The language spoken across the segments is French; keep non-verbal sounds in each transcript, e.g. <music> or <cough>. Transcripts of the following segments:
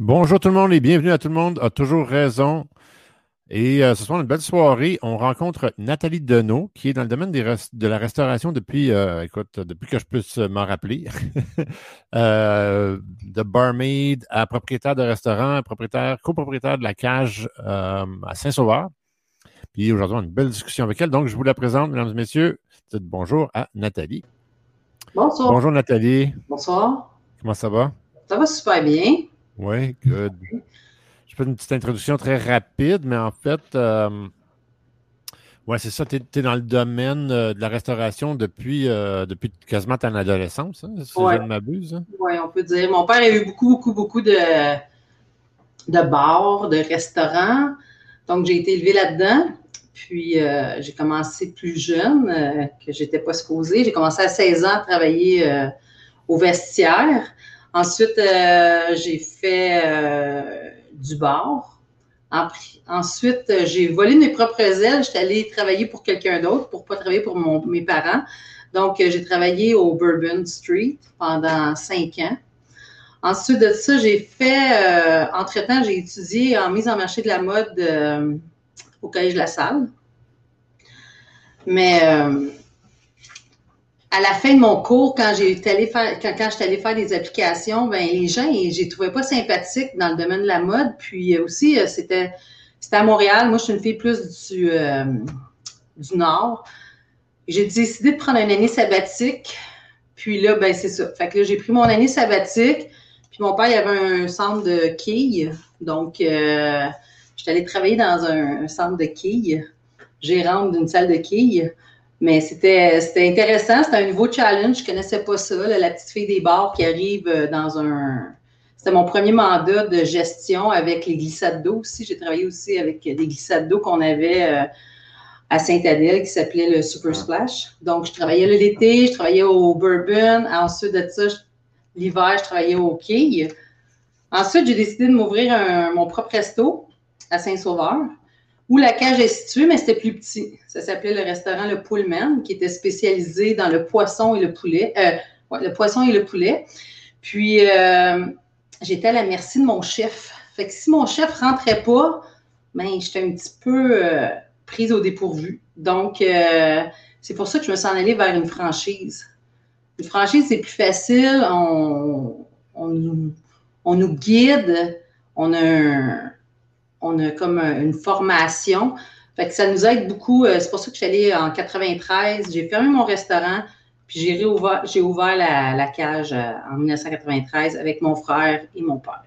Bonjour tout le monde et bienvenue à tout le monde a toujours raison. Et euh, ce soir, une belle soirée. On rencontre Nathalie Deneau, qui est dans le domaine de la restauration depuis, euh, écoute, depuis que je puisse m'en rappeler. <laughs> euh, de barmaid à propriétaire de restaurant, propriétaire, copropriétaire de la cage euh, à Saint-Sauveur. Puis aujourd'hui, on a une belle discussion avec elle. Donc, je vous la présente, mesdames et messieurs. Dites bonjour à Nathalie. Bonsoir. Bonjour Nathalie. Bonsoir. Comment ça va? Ça va super bien. Oui, good. Je fais une petite introduction très rapide, mais en fait, euh, ouais, c'est ça, tu es, dans le domaine euh, de la restauration depuis, euh, depuis quasiment ton adolescence, hein, si Ouais. je ne m'abuse. hein? Oui, on peut dire. Mon père a eu beaucoup, beaucoup, beaucoup de, de bars, de restaurants. Donc, j'ai été élevée là-dedans. Puis, euh, j'ai commencé plus jeune, euh, que j'étais pas supposée. J'ai commencé à 16 ans à travailler euh, au vestiaire. Ensuite, euh, j'ai fait euh, du bar. En- Ensuite, j'ai volé mes propres ailes. J'étais allée travailler pour quelqu'un d'autre pour pas travailler pour mes parents. Donc, euh, j'ai travaillé au Bourbon Street pendant cinq ans. Ensuite de ça, j'ai fait, entre-temps, j'ai étudié en mise en marché de la mode au Collège de la Salle. Mais à la fin de mon cours, quand j'ai allé faire, quand, quand j'étais allée faire des applications, ben les gens, les trouvais pas sympathiques dans le domaine de la mode. Puis euh, aussi, euh, c'était, c'était à Montréal. Moi, je suis une fille plus du, euh, du Nord. J'ai décidé de prendre une année sabbatique. Puis là, ben c'est ça. Fait que là, j'ai pris mon année sabbatique. Puis mon père, il avait un centre de quilles. Donc, euh, j'étais allée travailler dans un, un centre de quilles, gérante d'une salle de quilles. Mais c'était c'était intéressant. C'était un nouveau challenge. Je connaissais pas ça. la petite fille des bars qui arrive euh, dans un... C'était mon premier mandat de gestion avec les glissades d'eau aussi. J'ai travaillé aussi avec des glissades d'eau qu'on avait... euh, à Saint-Adèle qui s'appelait le Super Splash. Donc, je travaillais l'été, je travaillais au Bourbon. Ensuite de ça, l'hiver, je travaillais au quai. Ensuite, j'ai décidé de m'ouvrir mon propre resto à Saint-Sauveur, où la cage est située, mais c'était plus petit. Ça s'appelait le restaurant Le Pullman, qui était spécialisé dans le poisson et le poulet. Euh, le poisson et le poulet. Puis, euh, j'étais à la merci de mon chef. Fait que si mon chef rentrait pas, ben, j'étais un petit peu euh, prise au dépourvu. Donc, c'est pour ça que je me suis en allée vers une franchise. Une franchise, c'est plus facile. On, on, on nous guide. On a, un- on a comme un- une formation. Fait que ça nous aide beaucoup. Euh, C'est pour ça que je suis allée en 93. J'ai fermé mon restaurant, puis j'ai réouvert, j'ai ouvert la, la cage euh, en 1993 avec mon frère et mon père.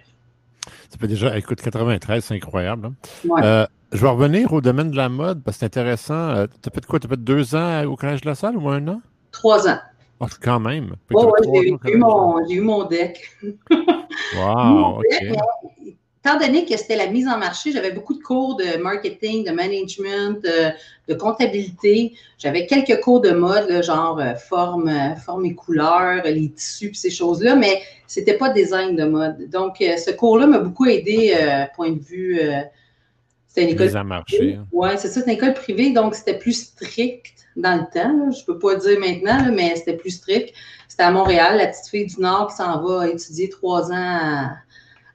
Ça fait déjà, écoute, 93, c'est incroyable. hein? Ouais. Euh, je vais revenir au domaine de la mode parce que c'est intéressant. tu as fait quoi? Tu as fait deux ans au Collège de la Salle ou un an? Trois ans. Ah, quand même. Ouais, trois j'ai eu, mon- j'ai eu mon deck. Wow, <laughs> Étant donné que c'était la mise en marché, j'avais beaucoup de cours de marketing, de management, de, de comptabilité. J'avais quelques cours de mode, là, genre euh, forme, euh, forme et couleurs, les tissus, puis ces choses-là, mais c'était pas design de mode. Donc, euh, ce cours-là m'a beaucoup aidé, euh, point de vue. euh, c'était une école Mise en marché. hein. oui, c'est ça, c'est une école privée, donc c'était plus strict dans le temps. là. Je ne peux pas dire maintenant, là, mais c'était plus strict. C'était à Montréal, la petite fille du Nord qui s'en va étudier trois ans à,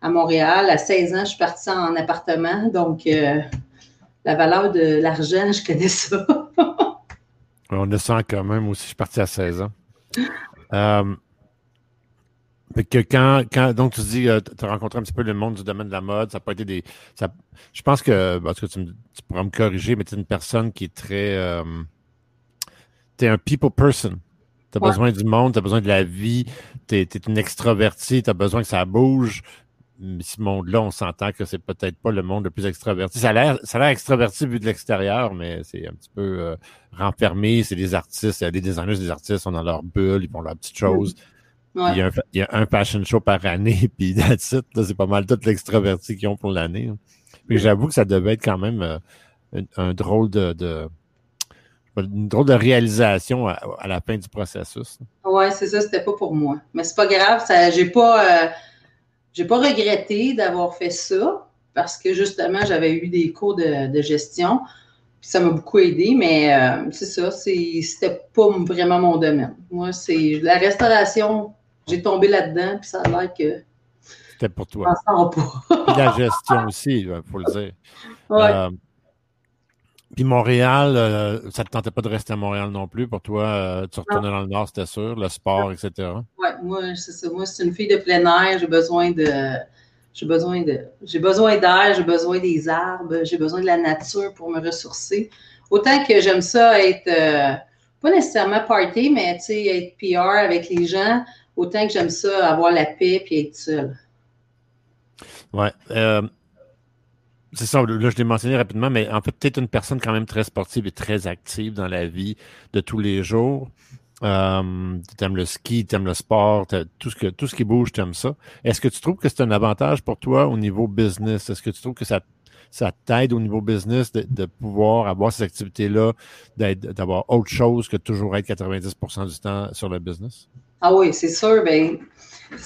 à Montréal. À 16 ans, je suis partie en appartement, donc euh, la valeur de l'argent, je connais ça. <laughs> On a ça quand même aussi. Je suis parti à 16 ans. Euh, que quand, quand, donc tu dis, tu as rencontré un petit peu le monde du domaine de la mode, ça n'a pas été des. Ça, je pense que, parce que tu, me- tu pourras me corriger, mais tu es une personne qui est très. euh, tu es un people person. Tu as Ouais. besoin du monde, tu as besoin de la vie, tu es, une extravertie, tu as besoin que ça bouge. Mais ce monde-là, on s'entend que c'est peut-être pas le monde le plus extraverti. Ça a l'air, ça a l'air extraverti vu de l'extérieur, mais c'est un petit peu euh, renfermé. C'est des artistes, il y a des designers, des artistes sont dans leur bulle, ils font leurs petites choses. Ouais. Il, y a un, fa- il y a un fashion show par année, <laughs> puis that's it. là, C'est pas mal tout l'extraverti qu'ils ont pour l'année. hein. Puis j'avoue que ça devait être quand même euh, un, un drôle de, de- une drôle de réalisation à, à la fin du processus. Oui, c'est ça, c'était pas pour moi. Mais c'est pas grave, ça, j'ai pas, euh, j'ai pas regretté d'avoir fait ça parce que justement, j'avais eu des cours de, de gestion. Puis ça m'a beaucoup aidé, mais euh, c'est ça, c'était pas vraiment mon domaine. Moi, c'est la restauration, j'ai tombé là-dedans, puis ça a l'air que C'était pour toi. pas. la gestion aussi, il faut le dire. <laughs> Ouais. Euh, puis Montréal, euh, ça ne te tentait pas de rester à Montréal non plus. Pour toi, euh, tu retournais dans le Nord, c'était sûr, le sport, etc. Oui, moi, c'est ça. Moi, c'est une fille de plein air. J'ai besoin de. J'ai besoin de. J'ai besoin d'air, j'ai besoin des arbres, j'ai besoin de la nature pour me ressourcer. Autant que j'aime ça être euh, pas nécessairement party, mais tu sais, être PR avec les gens, autant que j'aime ça avoir la paix et être seul. Ouais. C'est ça, là, je l'ai mentionné rapidement, mais en fait, es une personne quand même très sportive et très active dans la vie de tous les jours. Euh, tu aimes le ski, tu aimes le sport, tout ce, que, tout ce qui bouge, tu aimes ça. Est-ce que tu trouves que c'est un avantage pour toi au niveau business? Est-ce que tu trouves que ça, ça t'aide au niveau business de, pouvoir avoir ces activités-là, d'avoir autre chose que toujours être 90% du temps sur le business? Ah oui, c'est sûr. Ben,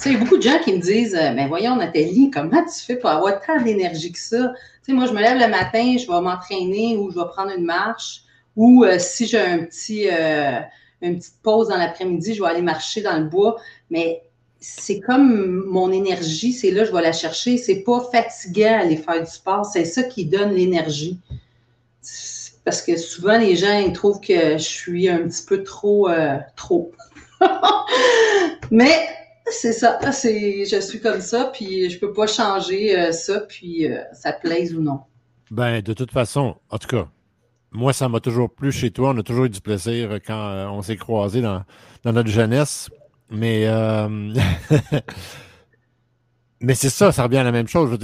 il y a beaucoup de gens qui me disent euh, Ben voyons, Nathalie, comment tu fais pour avoir tant d'énergie que ça? Sais, moi, je me lève le matin, je vais m'entraîner ou je vais prendre une marche. Ou euh, si j'ai un petit, euh, une petite pause dans l'après-midi, je vais aller marcher dans le bois. Mais c'est comme mon énergie, c'est là, je vais la chercher. C'est pas fatigant aller faire du sport, c'est ça qui donne l'énergie. Parce que souvent, les gens, ils trouvent que je suis un petit peu trop, trop. <laughs> Mais c'est ça, c'est, je suis comme ça, puis je peux pas changer euh, ça, puis euh, ça plaise ou non. Ben, de toute façon, en tout cas, moi, ça m'a toujours plu chez toi. On a toujours eu du plaisir quand euh, on s'est croisés dans, notre jeunesse. Mais, <laughs> mais c'est ça, ça revient à la même chose.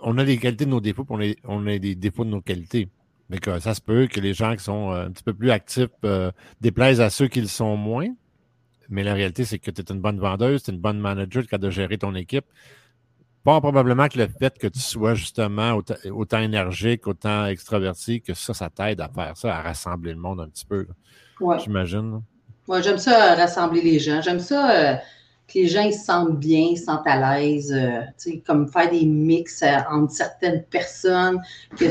on a les qualités de nos défauts, puis on a, on a des défauts de nos qualités. Mais que ça se peut que les gens qui sont un petit peu plus actifs déplaisent à ceux qui le sont moins. Mais la réalité, c'est que tu es une bonne vendeuse, tu es une bonne manager qui a de gérer ton équipe. Pas probablement que le fait que tu sois justement autant, énergique, autant extraverti, que ça, ça t'aide à faire ça, à rassembler le monde un petit peu. Ouais. J'imagine. Moi, j'aime ça euh, rassembler les gens. J'aime ça euh, que les gens ils se sentent bien, ils se sentent à l'aise. Euh, comme faire des mix entre certaines personnes. Que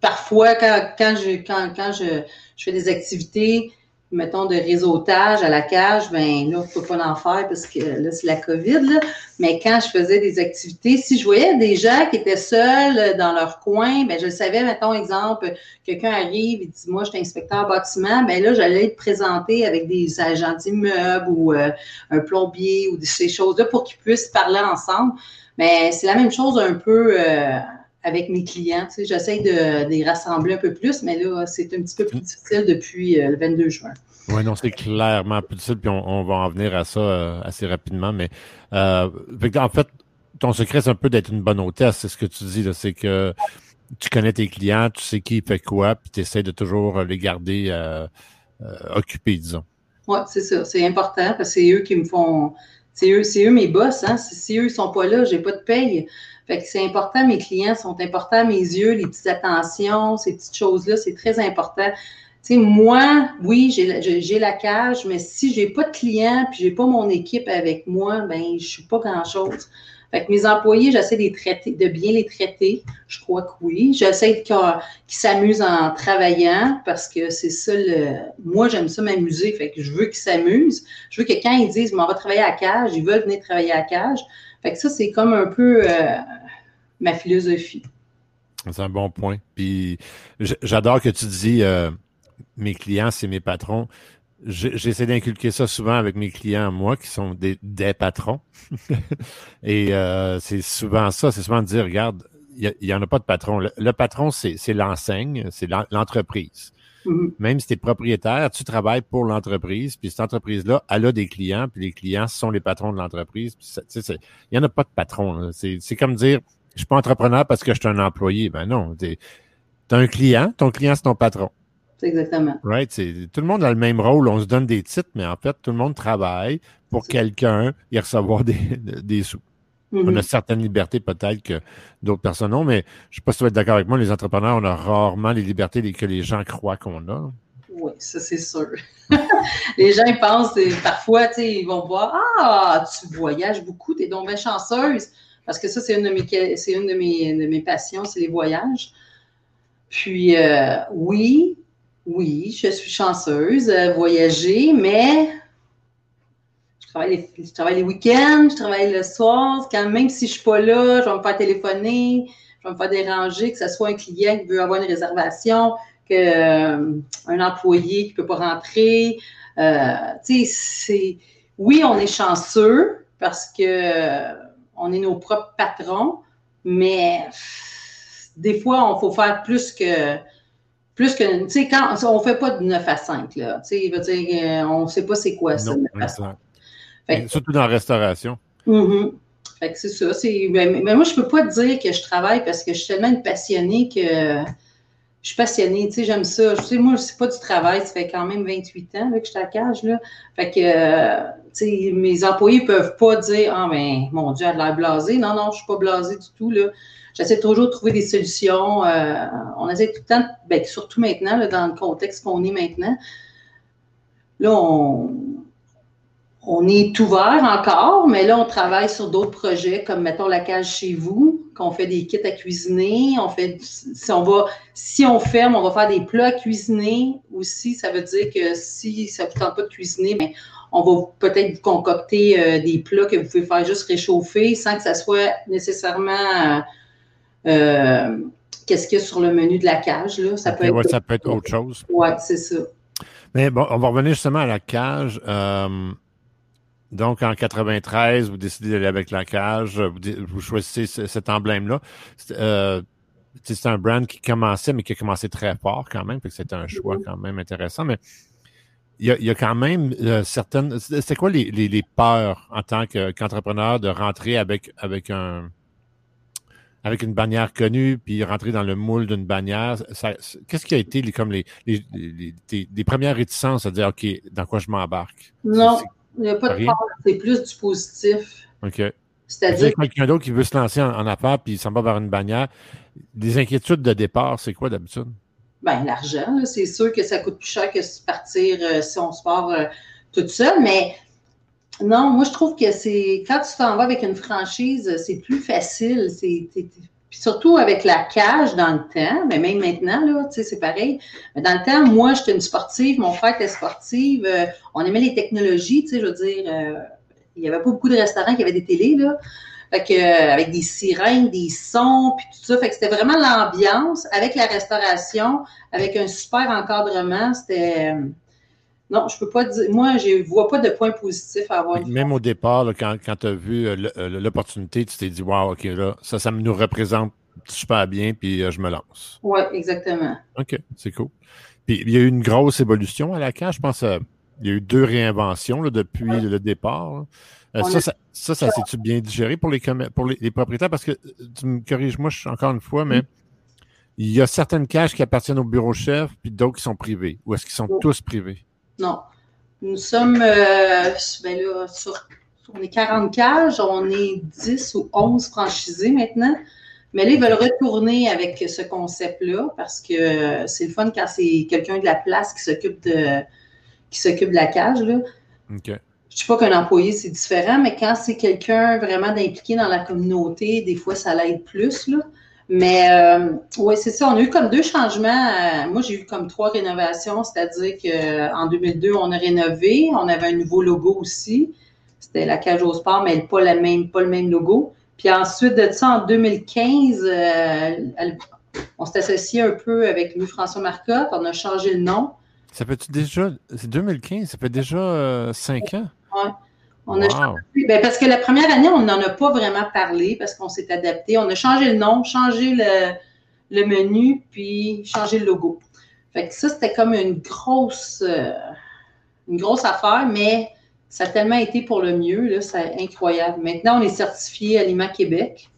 parfois, quand, quand, je, quand, quand je, je fais des activités, mettons, de réseautage à la cage, ben là, il ne faut pas en faire parce que là, c'est la COVID. Là. Mais quand je faisais des activités, si je voyais des gens qui étaient seuls dans leur coin, ben je savais, mettons, exemple, quelqu'un arrive et dit Moi, je suis inspecteur bâtiment, ben là, j'allais être présenté avec des agents d'immeubles ou euh, un plombier ou ces choses-là pour qu'ils puissent parler ensemble. Mais c'est la même chose un peu. Euh, avec mes clients. Tu sais, J'essaie de, les rassembler un peu plus, mais là, c'est un petit peu plus difficile depuis euh, le 22 juin. Oui, non, c'est clairement plus difficile, puis on, va en venir à ça euh, assez rapidement. Mais euh, en fait, ton secret, c'est un peu d'être une bonne hôtesse, c'est ce que tu dis. C'est que tu connais tes clients, tu sais qui fait quoi, puis tu essaies de toujours les garder occupés, disons. Oui, c'est ça. C'est important parce que c'est eux qui me font. C'est eux, eux mes boss. Hein? Si, eux ne sont pas là, j'ai pas de paye. Fait que c'est important, mes clients sont importants à mes yeux, les petites attentions, ces petites choses-là, c'est très important. Tu moi, oui, j'ai la cage, mais si j'ai pas de clients puis j'ai pas mon équipe avec moi, ben je suis pas grand-chose. Fait que mes employés, j'essaie de, bien les traiter. Je crois que oui. J'essaie qu'ils s'amusent en travaillant parce que c'est ça le. Moi, j'aime ça m'amuser. Fait que je veux qu'ils s'amusent. Je veux que quand ils disent, on va travailler à cage, ils veulent venir travailler à cage. Fait que ça, c'est comme un peu euh, ma philosophie. C'est un bon point. Puis j'adore que tu dis euh, mes clients, c'est mes patrons. J'essaie d'inculquer ça souvent avec mes clients, moi, qui sont des, patrons. <laughs> Et euh, c'est souvent ça, c'est souvent de dire, regarde, il n'y en a pas de patron. Le, patron, c'est l'enseigne, c'est l'entreprise. Mm-hmm. Même si tu es propriétaire, tu travailles pour l'entreprise, puis cette entreprise-là, elle a des clients, puis les clients sont les patrons de l'entreprise. Il n'y en a pas de patron. C'est comme dire, je suis pas entrepreneur parce que je suis un employé. Ben non, tu as un client, ton client, c'est ton patron. Exactement. Right? Tout le monde a le même rôle. On se donne des titres, mais en fait, tout le monde travaille pour quelqu'un et recevoir des, <laughs> des sous. On a mm-hmm. certaines libertés peut-être que d'autres personnes ont, mais je ne sais pas si tu vas être d'accord avec moi, les entrepreneurs, on a rarement les libertés que les gens croient qu'on a. Oui, ça c'est sûr. <laughs> les gens ils pensent, parfois, ils vont voir Ah, tu voyages beaucoup, tu es donc bien chanceuse. Parce que ça, c'est une de mes, c'est une de mes, de mes passions, c'est les voyages. Puis, euh, oui, oui, je suis chanceuse, à voyager, mais je travaille les week-ends, je travaille le soir. Quand même si je suis pas là, je vais me faire téléphoner, je vais me faire déranger, que ce soit un client qui veut avoir une réservation, que euh, un employé qui peut pas rentrer. Euh, c'est oui, on est chanceux parce que euh, on est nos propres patrons, mais des fois, on faut faire plus que plus que, tu sais, quand on fait pas de 9 à 5, là, tu sais, il veut dire, on sait pas c'est quoi ça, 9 à 5. Surtout dans la restauration. Mm-hmm. Fait que c'est ça. Ben, mais moi, je peux pas te dire que je travaille parce que je suis tellement une passionnée que je suis passionnée, tu sais, j'aime ça. Je sais, moi, c'est pas du travail, ça fait quand même 28 ans que je suis à cage, là. Fait que, tu sais, mes employés peuvent pas dire, ah, ben, mon Dieu, elle a l'air blasée. Non, non, je suis pas blasée du tout, là. J'essaie toujours de trouver des solutions. Euh, on essaie tout le temps, ben, surtout maintenant, dans le contexte qu'on est maintenant. Là, on, on est ouvert encore, mais là, on travaille sur d'autres projets, comme mettons la cage chez vous, qu'on fait des kits à cuisiner. On fait, si on va, si on ferme, on va faire des plats à cuisiner aussi. Ça veut dire que si ça ne vous tente pas de cuisiner, bien, on va peut-être vous concocter euh, des plats que vous pouvez faire juste réchauffer sans que ça soit nécessairement euh, euh, qu'est-ce qu'il y a sur le menu de la cage. Là. Ça, peut être, ça peut être autre chose. Oui, c'est ça. Mais bon, on va revenir justement à la cage. Donc, en 93, vous décidez d'aller avec la cage, vous, choisissez cet emblème-là. Euh, c'est un brand qui commençait, mais qui a commencé très fort quand même, que c'était un choix quand même intéressant. Mais il y a, quand même euh, certaines. C'est quoi les, peurs en tant qu'entrepreneur de rentrer avec, avec un avec une bannière connue, puis rentrer dans le moule d'une bannière? Qu'est-ce qui a été les, comme les, les, premières réticences à dire OK, dans quoi je m'embarque? Non. Il n'y a pas de peur, c'est plus du positif. OK. C'est-à-dire quelqu'un d'autre qui veut se lancer en, affaires puis il s'en va vers une bannière. Les inquiétudes de départ, c'est quoi d'habitude? Bien, l'argent, c'est sûr que ça coûte plus cher que partir euh, si on se part euh, toute seule, mais non, moi je trouve que c'est quand tu t'en vas avec une franchise, c'est plus facile. C'est puis surtout avec la cage dans le temps, mais même maintenant, là, tu sais, c'est pareil. Dans le temps, moi, j'étais une sportive, mon frère était sportive, euh, on aimait les technologies, tu sais, je veux dire, euh, il n'y avait pas beaucoup de restaurants qui avaient des télés, là. Fait que, euh, avec des sirènes, des sons, puis tout ça. Fait que c'était vraiment l'ambiance avec la restauration, avec un super encadrement. C'était. Non, je peux pas dire. Moi, je ne vois pas de point positif à avoir. Même au départ, quand, tu as vu euh, euh, l'opportunité, tu t'es dit, wow, OK, là, ça, ça nous représente super bien, puis euh, je me lance. Oui, exactement. OK, c'est cool. Puis il y a eu une grosse évolution à la cage. Je pense qu'il y a eu deux réinventions depuis le départ. ça, ça, ça, ça s'est-tu bien digéré pour les, pour les, propriétaires? Parce que, tu me corriges, moi, encore une fois, mais il y a certaines cages qui appartiennent au bureau chef, puis d'autres qui sont privées. Ou est-ce qu'ils sont tous privés? Non. Nous sommes, euh, ben là, sur, on est 40 cages, on est 10 ou 11 franchisés maintenant. Mais là, ils veulent retourner avec ce concept-là parce que c'est le fun quand c'est quelqu'un de la place qui s'occupe de qui s'occupe de la cage. Là. OK. Je ne dis pas qu'un employé, c'est différent, mais quand c'est quelqu'un vraiment d'impliqué dans la communauté, des fois, ça l'aide plus. Là. Mais euh, oui, c'est ça. On a eu comme deux changements. Euh, moi, j'ai eu comme trois rénovations, c'est-à-dire qu'en 2002, on a rénové. On avait un nouveau logo aussi. C'était la cage au sport, mais pas, la même, pas le même logo. Puis ensuite de ça, en 2015, euh, on s'est associé un peu avec Louis-François Marcotte. On a changé le nom. Ça fait déjà. C'est 2015, ça fait déjà cinq ans? On a changé, ben, parce que la première année, on n'en a pas vraiment parlé parce qu'on s'est adapté. On a changé le nom, changé le, menu, puis changé le logo. Fait que ça, c'était comme une grosse, euh, une grosse affaire, mais ça a tellement été pour le mieux, c'est incroyable. Maintenant, on est certifié Aliment Québec.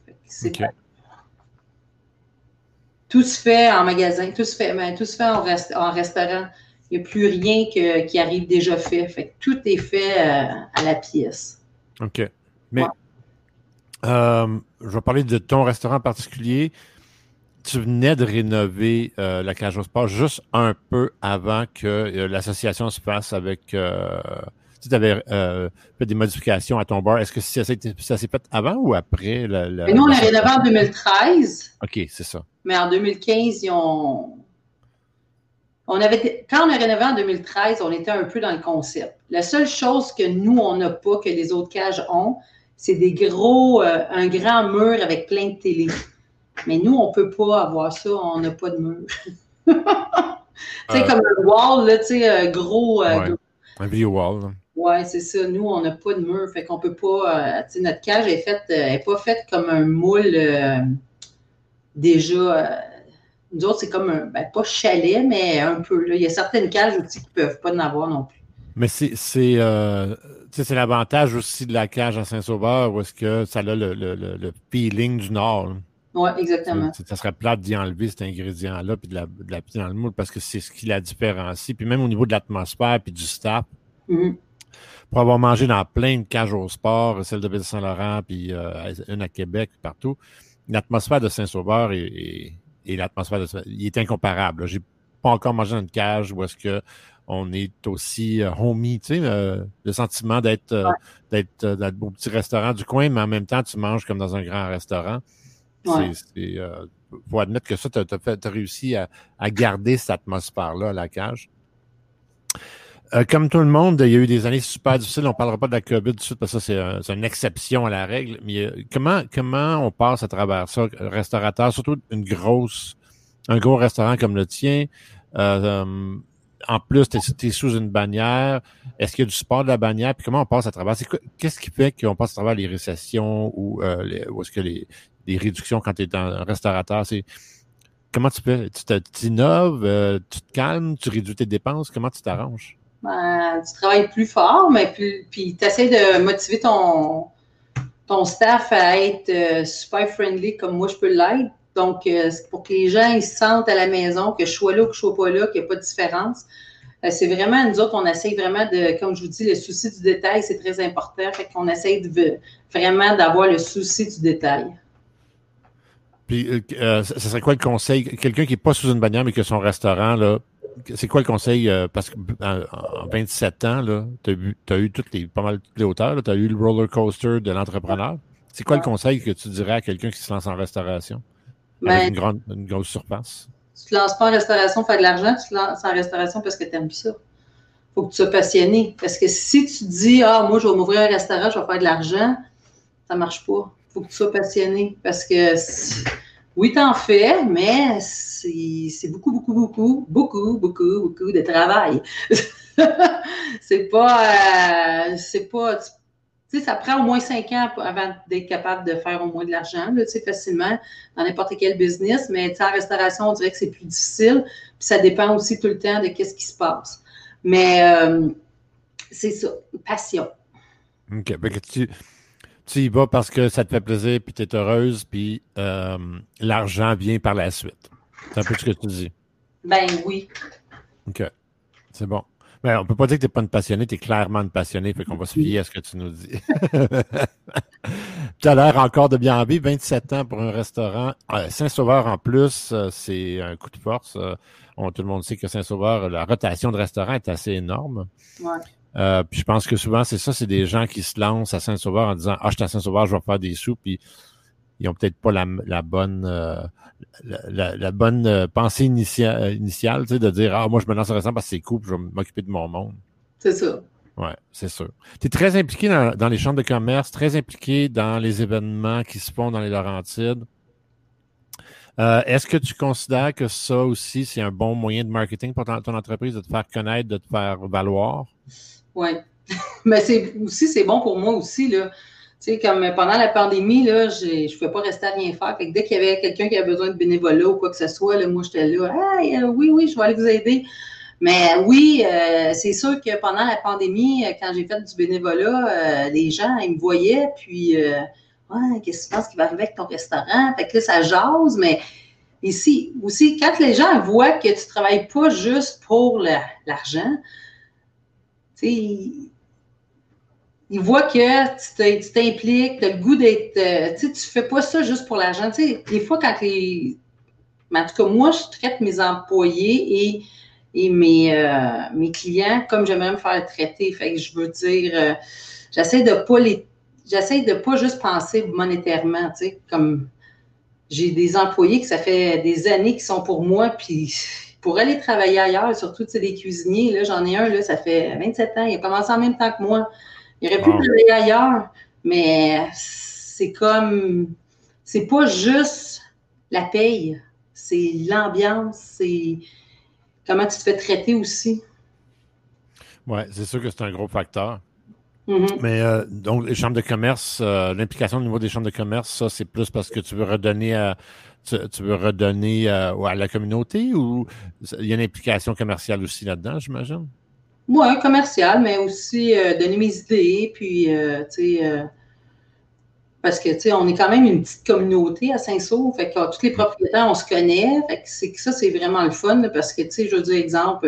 Tout se fait en magasin, tout se fait, ben, tout se fait en, en restaurant. Il n'y a plus rien qui arrive déjà fait. Fait tout est fait euh, à la pièce. OK. Mais euh, je vais parler de ton restaurant en particulier. Tu venais de rénover euh, la cage au sport juste un peu avant que l'association se fasse avec. tu avais fait des modifications à ton bar. Est-ce que ça, s'est fait avant ou après? La, nous, on l'a rénové en 2013. OK, c'est ça. Mais en 2015, ils ont, On avait, quand on a rénové en 2013, on était un peu dans le concept. La seule chose que nous, on n'a pas, que les autres cages ont, c'est des gros, euh, un grand mur avec plein de télé. Mais nous, on ne peut pas avoir ça, on n'a pas de mur. <laughs> tu sais, comme un wall, là, tu sais, un gros. Euh, un vieux wall. Oui, c'est ça. Nous, on n'a pas de mur. Fait qu'on peut pas. Euh, tu sais, notre cage est faite, est pas faite comme un moule déjà. Nous autres, c'est comme un. Ben, pas chalet, mais un peu. Là. Il y a certaines cages aussi qui ne peuvent pas en avoir non plus. Mais c'est c'est l'avantage aussi de la cage à Saint-Sauveur où est-ce que ça a le, le, le, feeling du Nord. Oui, exactement. Ça serait plate d'y enlever cet ingrédient-là puis de la, de la dans le moule parce que c'est ce qui la différencie. Puis même au niveau de l'atmosphère puis du staff, mm-hmm. pour avoir mangé dans plein de cages au sport, celle de Ville-Saint-Laurent, puis euh, une à Québec, partout, l'atmosphère de Saint-Sauveur et, l'atmosphère de il est incomparable. J'ai pas encore mangé dans une cage où est-ce que on est aussi euh, homie, tu sais, euh, le sentiment d'être euh, d'être au petit restaurant du coin, mais en même temps, tu manges comme dans un grand restaurant. Ouais. C'est, faut admettre que ça, tu as, réussi à, garder cette atmosphère-là à la cage. Comme tout le monde, il y a eu des années super difficiles. On ne parlera pas de la COVID tout de suite parce que c'est, une exception à la règle. Mais comment, comment on passe à travers ça, restaurateur, surtout une grosse, un gros restaurant comme le tien, en plus, tu es, sous une bannière. Est-ce qu'il y a du support de la bannière? Puis comment on passe à travers? Qu'est-ce qui fait qu'on passe à travers les récessions ou, euh, est-ce que les, réductions quand tu es un restaurateur? C'est comment tu fais? Tu t'innoves, euh, tu te calmes, tu réduis tes dépenses, comment tu t'arranges? Ben, tu travailles plus fort, mais puis, tu essaies de motiver ton, ton staff à être euh, super friendly comme moi je peux l'être. Donc, euh, pour que les gens ils se sentent à la maison, que je sois là ou que je sois pas là, qu'il n'y a pas de différence. Euh, c'est vraiment, nous autres, on essaye vraiment de, comme je vous dis, le souci du détail, c'est très important. Fait qu'on essaye de, vraiment d'avoir le souci du détail. Puis, ça serait quoi le conseil? Quelqu'un qui n'est pas sous une bannière, mais qui a son restaurant, là, c'est quoi le conseil? parce qu'en 27 ans, tu as, eu toutes les, pas mal toutes les hauteurs. Tu as eu le roller coaster de l'entrepreneur. C'est quoi le conseil que tu dirais à quelqu'un qui se lance en restauration? Avec une, grande, une grosse surface. Tu te lances pas en restauration pour faire de l'argent, tu te lances en restauration parce que tu aimes ça. Il faut que tu sois passionné. Parce que si tu dis, ah, moi, je vais m'ouvrir un restaurant, je vais faire de l'argent, ça marche pas. Il faut que tu sois passionné. Parce que, oui, tu en fais, mais c'est beaucoup, beaucoup, beaucoup, beaucoup, beaucoup, beaucoup de travail. <laughs> c'est pas, euh, c'est pas, ça prend au moins cinq ans avant d'être capable de faire au moins de l'argent, tu sais, facilement, dans n'importe quel business. Mais en restauration, on dirait que c'est plus difficile. Puis ça dépend aussi tout le temps de qu'est-ce qui se passe. Mais euh, c'est ça, passion. OK. tu, tu y vas parce que ça te fait plaisir, puis tu es heureuse, puis euh, l'argent vient par la suite. C'est un peu ce que tu dis. Ben oui. OK. C'est bon. Mais on peut pas dire que tu n'es pas une passionnée, tu es clairement une passionnée, fait qu'on va se fier à ce que tu nous dis. tu as l'air encore de bien envie, 27 ans pour un restaurant. Euh, Saint-Sauveur en plus, euh, c'est un coup de force. Tout le monde sait que Saint-Sauveur, la rotation de restaurants est assez énorme. Ouais. Puis je pense que souvent, c'est ça, c'est des gens qui se lancent à Saint-Sauveur en disant Ah, je suis à Saint-Sauveur, je vais faire des sous, puis ils ont peut-être pas la, bonne la, bonne euh, pensée euh, initiale, tu sais, de dire Ah, moi, je me lance restaurant parce que c'est cool, je vais m'occuper de mon monde. C'est ça. Oui, c'est sûr. Tu es très impliqué dans, les chambres de commerce, très impliqué dans les événements qui se font dans les Laurentides. Euh, est-ce que tu considères que ça aussi, c'est un bon moyen de marketing pour ton, entreprise, de te faire connaître, de te faire valoir? Oui. <laughs> Mais c'est aussi, c'est bon pour moi aussi, là. Tu sais, comme pendant la pandémie, là, je ne pouvais pas rester à rien faire. Dès qu'il y avait quelqu'un qui avait besoin de bénévolat ou quoi que ce soit, là, moi, j'étais là. Hey, euh, oui, oui, je vais aller vous aider. Mais oui, euh, c'est sûr que pendant la pandémie, euh, quand j'ai fait du bénévolat, les gens, ils me voyaient, puis, ouais, qu'est-ce que tu penses qui va arriver avec ton restaurant? Fait que là, ça jase, mais ici, aussi, quand les gens voient que tu ne travailles pas juste pour l'argent, sais, ils voient que tu t'impliques, tu as le goût d'être. Euh, tu sais, tu fais pas ça juste pour l'argent. Des fois, quand les. Mais en tout cas, moi, je traite mes employés et, euh, mes clients comme j'aimerais me faire traiter. Fait que je veux dire, euh, j'essaie de pas les. J'essaie de pas juste penser monétairement, tu sais, comme j'ai des employés que ça fait des années qui sont pour moi, puis pour aller travailler ailleurs, surtout des cuisiniers, là, j'en ai un, là, ça fait 27 ans, il a commencé en même temps que moi. Il aurait pu travailler ailleurs, mais c'est comme, c'est pas juste la paye, c'est l'ambiance, c'est comment tu te fais traiter aussi. Oui, c'est sûr que c'est un gros facteur. Mm-hmm. Mais euh, donc, les chambres de commerce, euh, l'implication au niveau des chambres de commerce, ça, c'est plus parce que tu veux redonner à, tu, veux redonner à, à, la communauté ou il y a une implication commerciale aussi là-dedans, j'imagine? Oui, commerciale, mais aussi euh, donner mes idées, puis, tu sais, parce que, tu sais, on est quand même une petite communauté à Saint-Saul, fait que tous les propriétaires, on se connaît, fait que, c'est, que ça, c'est vraiment le fun, parce que, tu sais, je veux dire, exemple,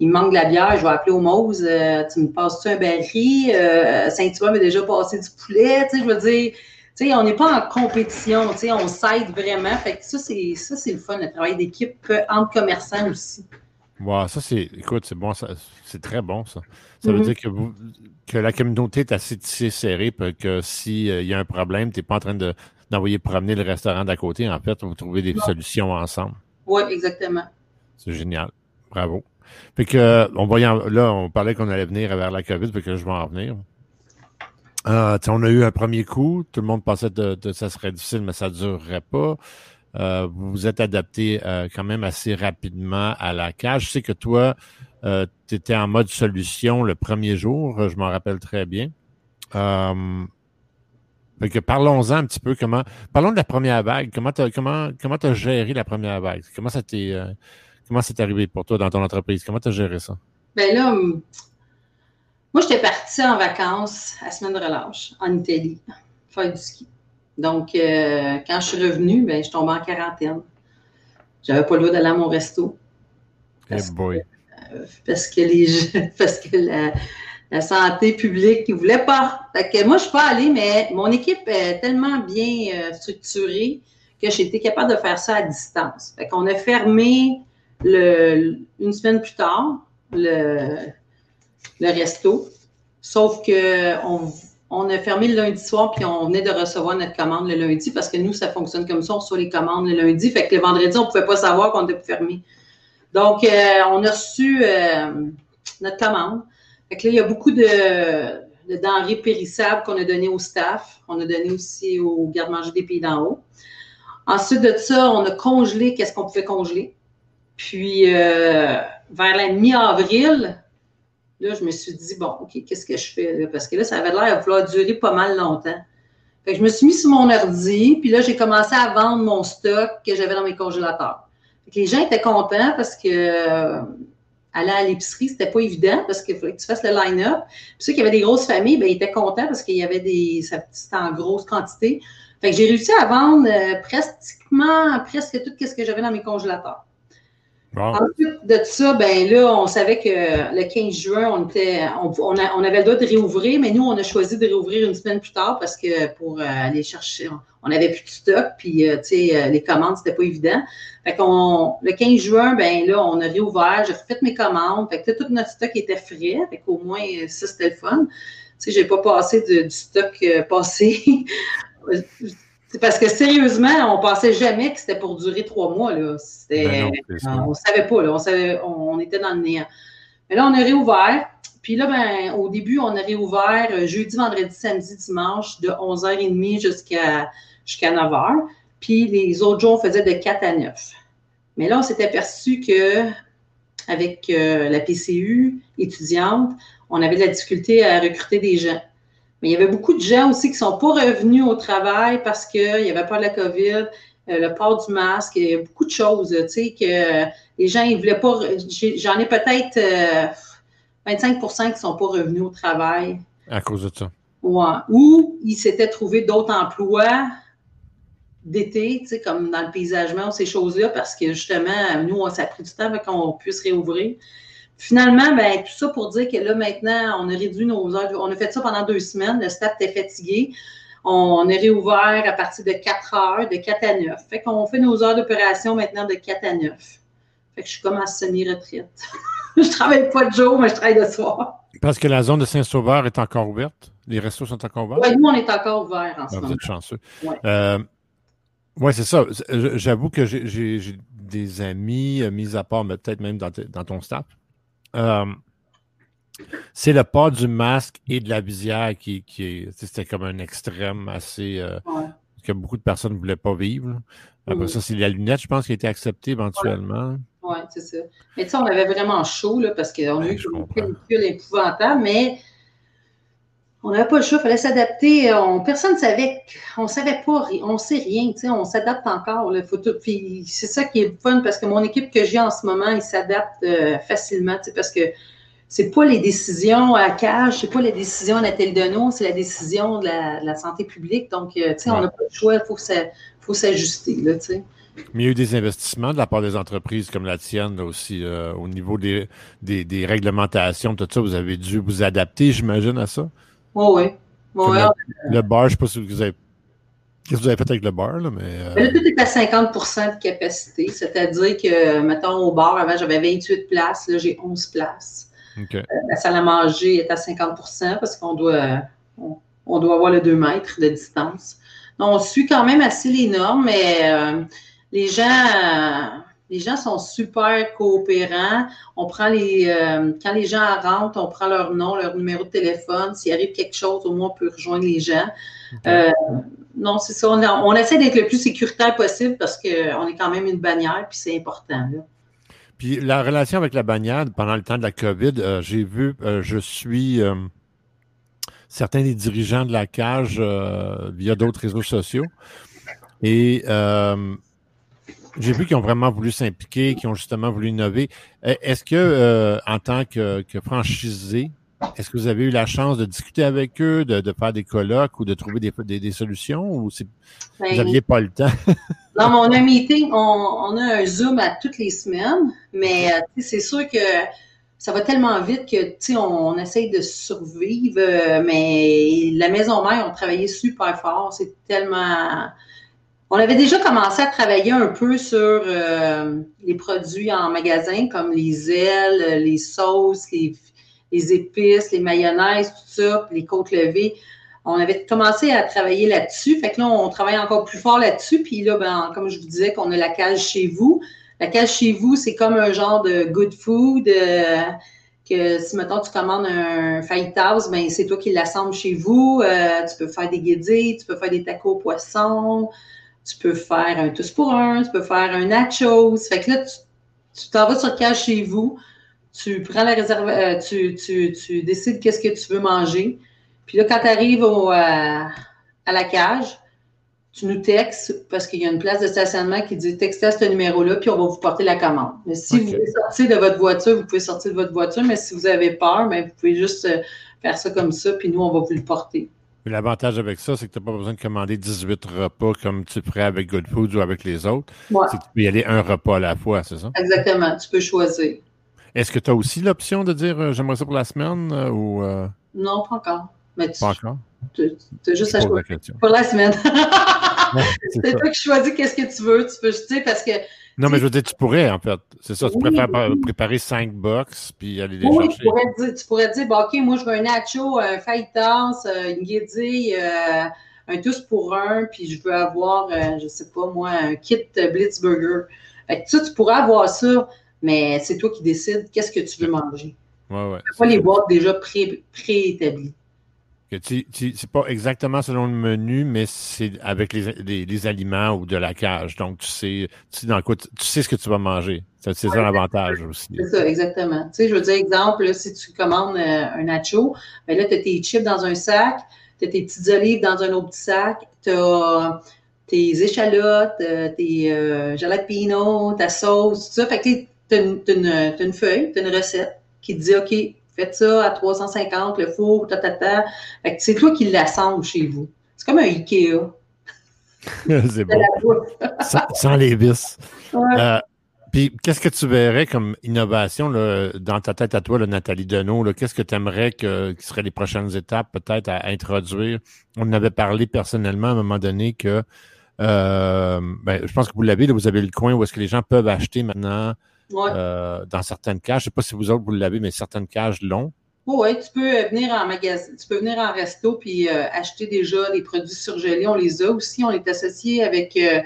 il me manque de la bière, je vais appeler au Mose, euh, tu me passes-tu un baril? Euh, Saint-Hubert m'a déjà passé du poulet, tu sais, je veux dire, tu sais, on n'est pas en compétition, tu sais, on s'aide vraiment. Fait que ça, c'est, ça, c'est le fun, le travail d'équipe euh, entre commerçants aussi. Wow, ça, c'est, écoute, c'est bon, c'est très bon, ça. Ça veut mm-hmm. dire que, vous, que la communauté est assez tissée serrée, que s'il y a un problème, tu n'es pas en train de, d'envoyer promener le restaurant d'à côté. En fait, vous trouvez des solutions ensemble. Oui, exactement. C'est génial. Bravo. Fait que, on voyait, là, on parlait qu'on allait venir vers la COVID, fait que je vais en venir. Euh, on a eu un premier coup, tout le monde pensait que ça serait difficile, mais ça ne durerait pas. Euh, vous vous êtes adapté euh, quand même assez rapidement à la cage. Je sais que toi, tu étais en mode solution le premier jour, je m'en rappelle très bien. fait que parlons-en un petit peu comment. Parlons de la première vague. Comment tu comment, comment as géré la première vague? Comment ça t'est Comment c'est arrivé pour toi dans ton entreprise? Comment tu as géré ça? Ben là, moi, j'étais partie en vacances à semaine de relâche en Italie, faire du ski. Donc, euh, quand je suis revenue, ben, je tombais en quarantaine. J'avais pas le droit d'aller à mon resto. Parce, boy. Que, euh, parce que les <laughs> parce que la, santé publique ne voulait pas. Fait que moi, je suis pas allée, mais mon équipe est tellement bien euh, structurée que j'ai été capable de faire ça à distance. Fait qu'on a fermé une semaine plus tard, le, resto. Sauf que on, a fermé le lundi soir, puis on venait de recevoir notre commande le lundi, parce que nous, ça fonctionne comme ça, on reçoit les commandes le lundi. Fait que le vendredi, on ne pouvait pas savoir qu'on était fermé. Donc, euh, on a reçu euh, notre commande. Fait que là, il y a beaucoup de, denrées périssables qu'on a données au staff. On a donné aussi aux gardes-manger des pays d'en haut. Ensuite de ça, on a congelé qu'est-ce qu'on pouvait congeler? Puis, euh, vers la mi-avril, là, je me suis dit, bon, OK, qu'est-ce que je fais? Parce que là, ça avait l'air de vouloir durer pas mal longtemps. Fait que je me suis mis sur mon ordi, puis là, j'ai commencé à vendre mon stock que j'avais dans mes congélateurs. les gens étaient contents parce que euh, aller à l'épicerie, c'était pas évident parce qu'il fallait que tu fasses le line-up. Puis ceux qui avaient des grosses familles, ben, ils étaient contents parce qu'il y avait des. C'était en grosse quantité. Fait que j'ai réussi à vendre euh, pratiquement presque tout ce que j'avais dans mes congélateurs. Ensuite de ça, ben là, on savait que le 15 juin, on, était, on, avait le droit de réouvrir, mais nous, on a choisi de réouvrir une semaine plus tard parce que pour euh, aller chercher, on n'avait plus de stock, puis euh, euh, les commandes, c'était pas évident. Fait qu'on, le 15 juin, ben là, on a réouvert, j'ai refait mes commandes, fait que tout notre stock était frais, fait qu'au moins, ça, c'était le fun. Tu sais, j'ai pas passé du stock passé. <laughs> C'est parce que sérieusement, on pensait jamais que c'était pour durer trois mois. Là. Ben on ne savait pas. Là. On, savait, on, était dans le néant. Mais là, on a réouvert. Puis là, ben, au début, on a réouvert euh, jeudi, vendredi, samedi, dimanche de 11h30 jusqu'à jusqu'à 9h. Puis les autres jours, on faisait de 4 à 9. Mais là, on s'est aperçu que avec euh, la PCU étudiante, on avait de la difficulté à recruter des gens. Mais il y avait beaucoup de gens aussi qui ne sont pas revenus au travail parce qu'il n'y avait pas de la COVID, euh, le port du masque, il y a beaucoup de choses, tu sais, que les gens, ils voulaient pas. J'en ai peut-être 25% euh, qui ne sont pas revenus au travail. À cause de ça. Ouais. Ou ils s'étaient trouvés d'autres emplois d'été, tu sais, comme dans le paysagement ou ces choses-là, parce que justement, nous, ça a pris du temps avant qu'on puisse réouvrir. Finalement, ben, tout ça pour dire que là, maintenant, on a réduit nos heures. On a fait ça pendant deux semaines. Le staff était fatigué. On a réouvert à partir de 4 heures, de 4 à 9. Fait qu'on fait nos heures d'opération maintenant de 4 à 9. Fait que je suis comme à semi-retraite. <laughs> je travaille pas de jour, mais je travaille de soir. Parce que la zone de Saint-Sauveur est encore ouverte? Les restos sont encore ouverts? Oui, nous, on est encore ouverts en ce moment. Vous êtes chanceux. Oui, euh, ouais, c'est ça. J'avoue que j'ai des amis, mis à part, mais peut-être même dans, ton staff. C'est le pas du masque et de la visière qui, qui est. C'était comme un extrême assez. que beaucoup de personnes ne voulaient pas vivre. Après ça, c'est la lunette, je pense, qui a été acceptée éventuellement. Oui, c'est ça. Mais tu sais, on avait vraiment chaud, là, parce qu'on a eu une épouvantable, mais on n'avait pas le choix, il fallait s'adapter. personne ne savait, on ne savait pas, on ne sait rien, tu sais, on s'adapte encore. c'est ça qui est fun, parce que mon équipe que j'ai en ce moment, ils s'adaptent euh, facilement, tu sais, parce que c'est pas les décisions à cage, c'est pas les décisions à Nathalie Deneau, c'est la décision de la, santé publique. Donc, euh, tu sais, on n'a pas le choix, il faut s'ajuster, là, tu sais. Mais il y a eu des investissements de la part des entreprises comme la tienne aussi, euh, au niveau des, des, réglementations, tout ça. Vous avez dû vous adapter, j'imagine, à ça? Oui, oui. le, bar, je ne sais pas si vous avez. Qu'est-ce que vous avez fait avec le bar, là, mais. Euh... Là, tout est à 50% de capacité. C'est-à-dire que, mettons, au bar, avant, j'avais 28 places. Là, j'ai 11 places. Euh, la salle à manger est à 50% parce qu'on doit, on, doit avoir le 2 mètres de distance. Donc, on suit quand même assez les normes, mais euh, les gens, les gens sont super coopérants. On prend les, euh, quand les gens rentrent, on prend leur nom, leur numéro de téléphone. S'il arrive quelque chose, au moins on peut rejoindre les gens. Euh, non, c'est ça. On, essaie d'être le plus sécuritaire possible parce qu'on est quand même une bannière, puis c'est important. Puis la relation avec la bannière pendant le temps de la COVID, euh, j'ai vu, je suis certains des dirigeants de la cage via d'autres réseaux sociaux. Et j'ai vu qu'ils ont vraiment voulu s'impliquer, qu'ils ont justement voulu innover. E, est-ce que, euh, en tant que, que franchisé, est-ce que vous avez eu la chance de discuter avec eux, de, de faire des colloques ou de trouver des, des, solutions ou vous n'aviez ben, pas le temps? <laughs> non, mais on a un meeting, on, a un Zoom à toutes les semaines, mais euh, c'est sûr que ça va tellement vite que on, on essaye de survivre, euh, mais la maison mère, on travaillait super fort. C'est tellement on avait déjà commencé à travailler un peu sur euh, les produits en magasin, comme les ailes, les sauces, les, épices, les mayonnaises, tout ça, les côtes levées. On avait commencé à travailler là-dessus. Fait que là, on travaille encore plus fort là-dessus. Puis là, ben, comme je vous disais, qu'on a la cage chez vous. La cage chez vous, c'est comme un genre de good food. Euh, que si maintenant tu commandes un fajitas, ben c'est toi qui l'assemble chez vous. Euh, tu peux faire des guédilles, tu peux faire des tacos au poisson, tu peux faire un tous pour un, tu peux faire un nachos. Fait que là, tu t'en vas sur cage chez vous, tu prends la réserve, euh, tu, tu, tu, décides qu'est-ce que tu veux manger. Puis là, quand tu arrives au, euh, à la cage, tu nous textes parce qu'il y a une place de stationnement qui dit textez à ce numéro-là, puis on va vous porter la commande. Mais si vous voulez sortir de votre voiture, vous pouvez sortir de votre voiture, mais si vous avez peur, bien, vous pouvez juste euh, faire ça comme ça, puis nous, on va vous le porter. L'avantage avec ça, c'est que tu n'as pas besoin de commander 18 repas comme tu ferais avec Good Food ou avec les autres. C'est que tu peux y aller un repas à la fois, c'est ça? Exactement. Tu peux choisir. Est-ce que tu as aussi l'option de dire euh, j'aimerais ça pour la semaine euh, ou. Euh? Non, pas encore. Mais tu, pas encore? Tu as juste à choisir. Pour la semaine. <laughs> c'est toi qui choisis qu'est-ce que tu veux. Tu peux, tu sais, parce que non, mais je veux dire, tu pourrais, en fait. C'est ça, tu préfères préparer cinq box puis aller les oui, chercher. Tu pourrais, dire, tu pourrais dire, OK, moi, je veux un nacho, un fajitas, euh, une guédille, euh, un tous pour un, puis je veux avoir, euh, je sais pas moi, un kit Blitzburger. Fait que ça, tu pourrais avoir ça, mais c'est toi qui décides qu'est-ce que tu veux manger. Ouais, ouais. pas les boîtes déjà pré-établies c'est pas exactement selon le menu, mais c'est avec les, aliments ou de la cage. Donc, tu sais, tu sais, tu sais ce que tu vas manger. C'est ça l'avantage aussi. C'est ça, exactement. Tu sais, je veux dire, exemple, si tu commandes euh, un nacho, ben là, tu as tes chips dans un sac, tu as tes petites olives dans un autre petit sac, tu as tes échalotes, euh, tes euh, jalapeno, ta sauce, tout ça. Fait que tu as, une feuille, tu as une recette qui te dit, OK, Faites ça à 350, le four, ta, ta, ta. c'est toi qui l'assemble chez vous. C'est comme un Ikea. <laughs> c'est bon. sans, les vis. Euh, puis, qu'est-ce que tu verrais comme innovation là, dans ta tête à toi, là, Nathalie Deneau? Qu'est-ce que tu aimerais que, qui seraient les prochaines étapes peut-être à introduire? On en avait parlé personnellement à un moment donné que euh, ben, je pense que vous l'avez, vous avez le coin où est-ce que les gens peuvent acheter maintenant euh, dans certaines cages. Je ne sais pas si vous autres, vous l'avez, mais certaines cages l'ont. Oui, tu peux venir en magasin, tu peux venir en resto puis euh, acheter déjà des produits surgelés. On les a aussi. On est associé avec, euh,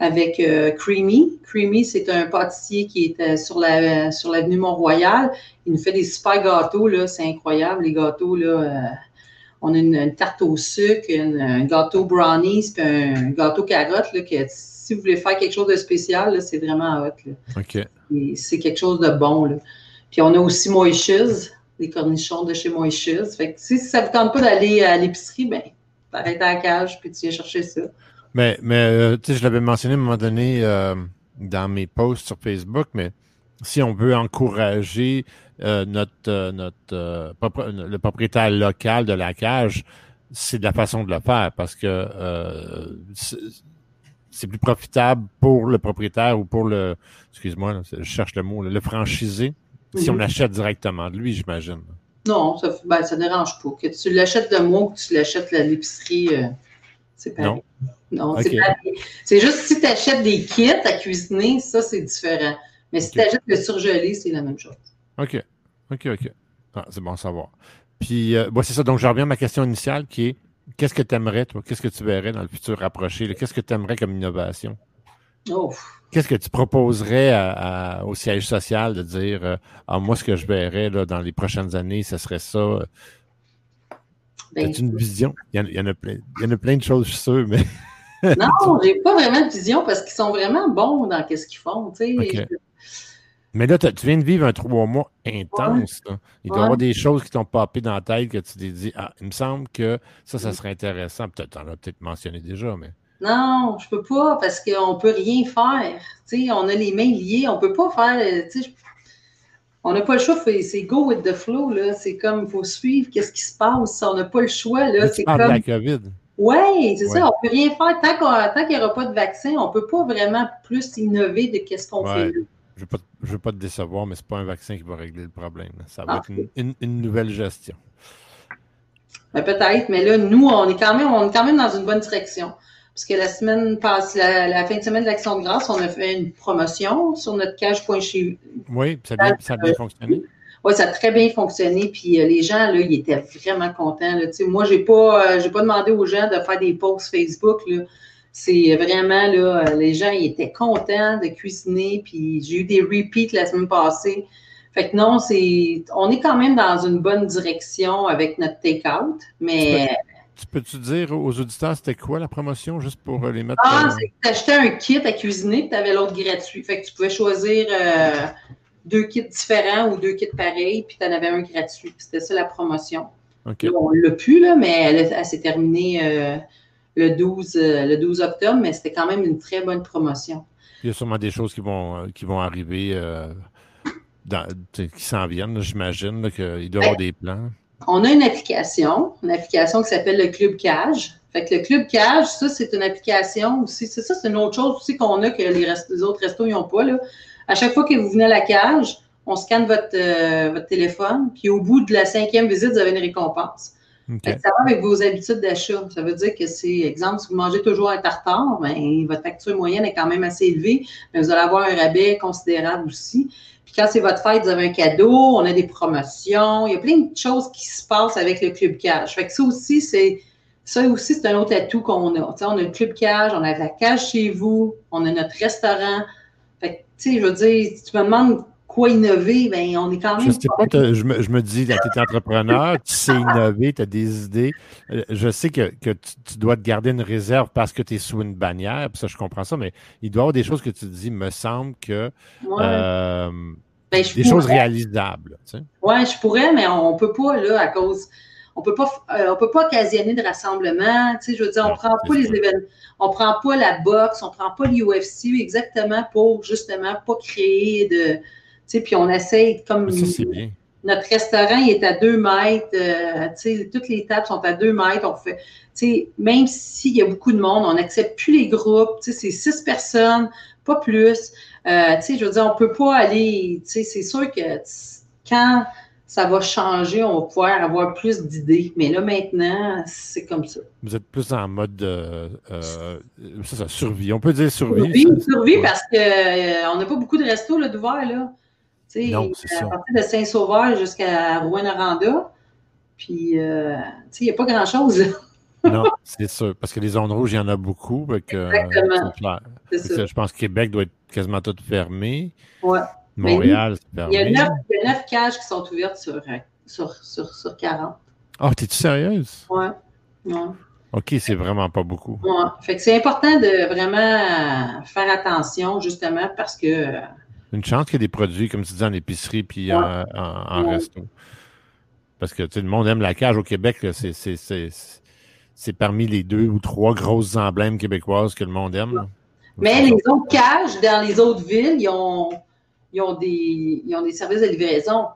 avec Creamy. Creamy, c'est un pâtissier qui est sur la sur l'avenue Mont-Royal. Il nous fait des super gâteaux, là, c'est incroyable, les gâteaux, là. on a une, tarte au sucre, un gâteau brownies, puis un gâteau carotte, là, que si vous voulez faire quelque chose de spécial, c'est vraiment hot. Là. OK. C'est quelque chose de bon. Là. Puis on a aussi Moishes, les cornichons de chez Moishes. Fait que si ça ne vous tente pas d'aller à l'épicerie, ben, t'arrêtes à la cage puis tu viens chercher ça. Mais, mais euh, tu sais, je l'avais mentionné à un moment donné euh, dans mes posts sur Facebook, mais si on veut encourager euh, notre, notre le propriétaire local de la cage, c'est de la façon de le faire parce que c'est plus profitable pour le propriétaire ou pour le, excuse-moi, je cherche le mot, le franchisé, si on mhm. l'achète directement de lui, j'imagine. Non, ça ne ben, dérange pas. Que tu l'achètes de moi ou que tu l'achètes à l'épicerie, euh, c'est pas Non, non c'est pas C'est juste si tu achètes des kits à cuisiner, ça, c'est différent. Mais si tu achètes le surgelé, c'est la même chose. OK. OK, OK. Ah, c'est bon à savoir. Puis, euh, c'est ça. Donc, je reviens à ma question initiale qui est Qu'est-ce que tu aimerais, toi? Qu'est-ce que tu verrais dans le futur rapproché? Qu'est-ce que tu aimerais comme innovation? Qu'est-ce que tu proposerais au siège social de dire euh, ah, moi, ce que je verrais là, dans les prochaines années, ce serait ça? Ben, As-tu une vision? Il y, en, a plein, il y en a plein de choses, je suis sûr, mais. non, <laughs> j'ai pas vraiment de vision parce qu'ils sont vraiment bons dans ce qu'ils font. Mais là, tu viens de vivre un trois mois intense. Il doit y avoir des choses qui t'ont popé dans la tête que tu t'es dit, ah, il me semble que ça, ça serait intéressant. Peut-être, tu en as peut-être mentionné déjà, mais. Non, je peux pas parce qu'on peut rien faire. sais, on a les mains liées, on peut pas faire. On n'a pas le choix, c'est go with the flow. C'est comme il faut suivre qu'est-ce qui se passe. On n'a pas le choix. C'est comme. la COVID. Oui, c'est ça. On ne peut rien faire. Tant qu'il n'y aura pas de vaccin, on ne peut pas vraiment plus innover de ce qu'on fait là je ne veux, pas te décevoir, mais ce n'est pas un vaccin qui va régler le problème. Ça va être une, nouvelle gestion. Ben, peut-être, mais là, nous, on est, quand même, on est quand même dans une bonne direction. Parce que la semaine passée, la, fin de semaine de l'Action de grâce, on a fait une promotion sur notre cage.chez Oui, ça a bien, ça a bien fonctionné. Oui, ça a très bien fonctionné. Puis euh, les gens, là, ils étaient vraiment contents. Là. Moi, je n'ai pas, euh, pas demandé aux gens de faire des posts Facebook. Là. C'est vraiment, là, les gens ils étaient contents de cuisiner, puis j'ai eu des repeats la semaine passée. Fait que non, c'est, on est quand même dans une bonne direction avec notre take-out, mais... Tu peux-tu dire aux auditeurs c'était quoi la promotion, juste pour les mettre... Ah, euh, c'est que tu achetais un kit à cuisiner, puis tu avais l'autre gratuit. Fait que tu pouvais choisir euh, deux kits différents ou deux kits pareils, puis tu en avais un gratuit. C'était ça la promotion. on l'a pu, là, mais elle, s'est terminée... Euh, le 12, euh, le 12 octobre, mais c'était quand même une très bonne promotion. Il y a sûrement des choses qui vont, euh, qui vont arriver, euh, qui s'en viennent, j'imagine, qu'il doit y avoir des plans. On a une application, une application qui s'appelle le Club Cage. Fait que le Club Cage, ça, c'est une application aussi. C'est ça, c'est une autre chose aussi qu'on a que les, autres restos n'ont pas. Là. À chaque fois que vous venez à la cage, on scanne votre, votre téléphone, puis au bout de la cinquième visite, vous avez une récompense. Ça va avec vos habitudes d'achat. Ça veut dire que c'est, exemple, si vous mangez toujours un tartare, ben, votre facture moyenne est quand même assez élevée, mais vous allez avoir un rabais considérable aussi. Puis quand c'est votre fête, vous avez un cadeau, on a des promotions, il y a plein de choses qui se passent avec le club cash. Fait que ça aussi, c'est ça aussi, c'est un autre atout qu'on a. on a le club cage, on a la cage chez vous, on a notre restaurant. Fait que, tu sais, je veux dire, si tu me demandes quoi innover, ben, on est quand même. Je, sais pas, je, me, je me dis, tu es entrepreneur, tu sais innover, tu as des idées. Euh, je sais que, que tu, dois te garder une réserve parce que tu es sous une bannière, puis ça, je comprends ça, mais il doit y avoir des choses que tu te dis, me semble que. Euh, ben, des choses réalisables. Tu sais. Oui, je pourrais, mais on ne peut pas, là, à cause on peut pas euh, on peut pas occasionner de rassemblement. Tu sais, je veux dire, on prend pas les événements, on prend pas la boxe, on prend pas l'UFC exactement pour justement pas créer de puis on essaye comme. Notre restaurant il est à deux mètres, euh, toutes les tables sont à deux mètres. On fait, même s'il y a beaucoup de monde, on n'accepte plus les groupes. C'est six personnes, pas plus. Euh, je veux dire, on peut pas aller. C'est sûr que quand ça va changer, on va pouvoir avoir plus d'idées. Mais là, maintenant, c'est comme ça. Vous êtes plus en mode euh, ça, survie. On peut dire survie. Survie, survie parce qu'on n'a pas beaucoup de restos d'ouvert. Là. Non, c'est à partir de Saint-Sauveur jusqu'à Rouen-Noranda. Puis, euh, il n'y a pas grand-chose. <laughs> non, c'est sûr. Parce que les zones rouges, il y en a beaucoup. Exactement. je pense que Québec doit être quasiment tout fermé. Ouais. Montréal, c'est fermé. Il y, a neuf, cages qui sont ouvertes sur, sur, sur, sur 40. Oh, t'es-tu sérieuse? Ouais. OK, c'est vraiment pas beaucoup. Ouais. Fait que c'est important de vraiment faire attention, justement, parce que. Une chance qu'il y ait des produits, comme tu dis, en épicerie puis en, en, resto. Parce que le monde aime la cage au Québec, c'est parmi les deux ou trois grosses emblèmes québécoises que le monde aime. Mais les autres cages dans les autres villes, ils ont, ils ont, des, ils ont des services de livraison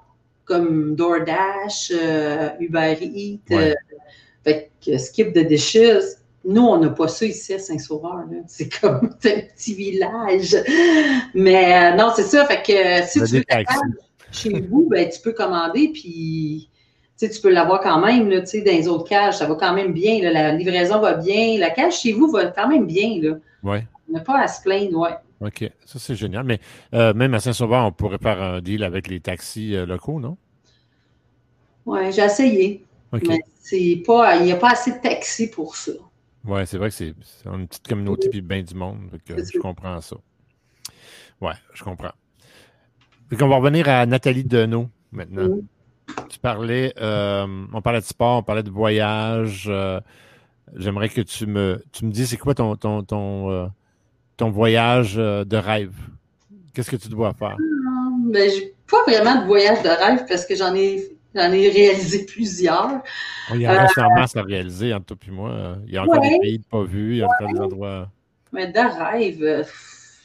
comme DoorDash, euh, Uber Eats, euh, fait que Skip the Dishes. Nous, on n'a pas ça ici à Saint-Sauveur. C'est comme <laughs> un petit village. Mais euh, non, c'est ça. Fait que si tu veux chez vous, ben, tu peux commander, puis tu peux l'avoir quand même là, dans les autres cages. Ça va quand même bien. la livraison va bien. La cage chez vous va quand même bien. Là. Ouais. On n'a pas à se plaindre, ouais. OK, ça c'est génial. Mais même à Saint-Sauveur, on pourrait faire un deal avec les taxis locaux, non? Oui, j'ai essayé. Mais c'est pas, il n'y a pas assez de taxis pour ça. Oui, c'est vrai que c'est une petite communauté puis bien du monde. je comprends ça. Oui, je comprends. Donc, on va revenir à Nathalie Deneau maintenant. Tu parlais, euh, on parlait de sport, on parlait de voyage. Euh, j'aimerais que tu me, tu me dises c'est quoi ton, ton, ton, euh, ton voyage de rêve? Qu'est-ce que tu dois faire? Ben, j'ai pas vraiment de voyage de rêve parce que j'en ai J'en ai réalisé plusieurs. il y a un en masse à réaliser entre toi et moi. Il y a encore des pays pas vus, il y a encore des endroits. Mais de rêve.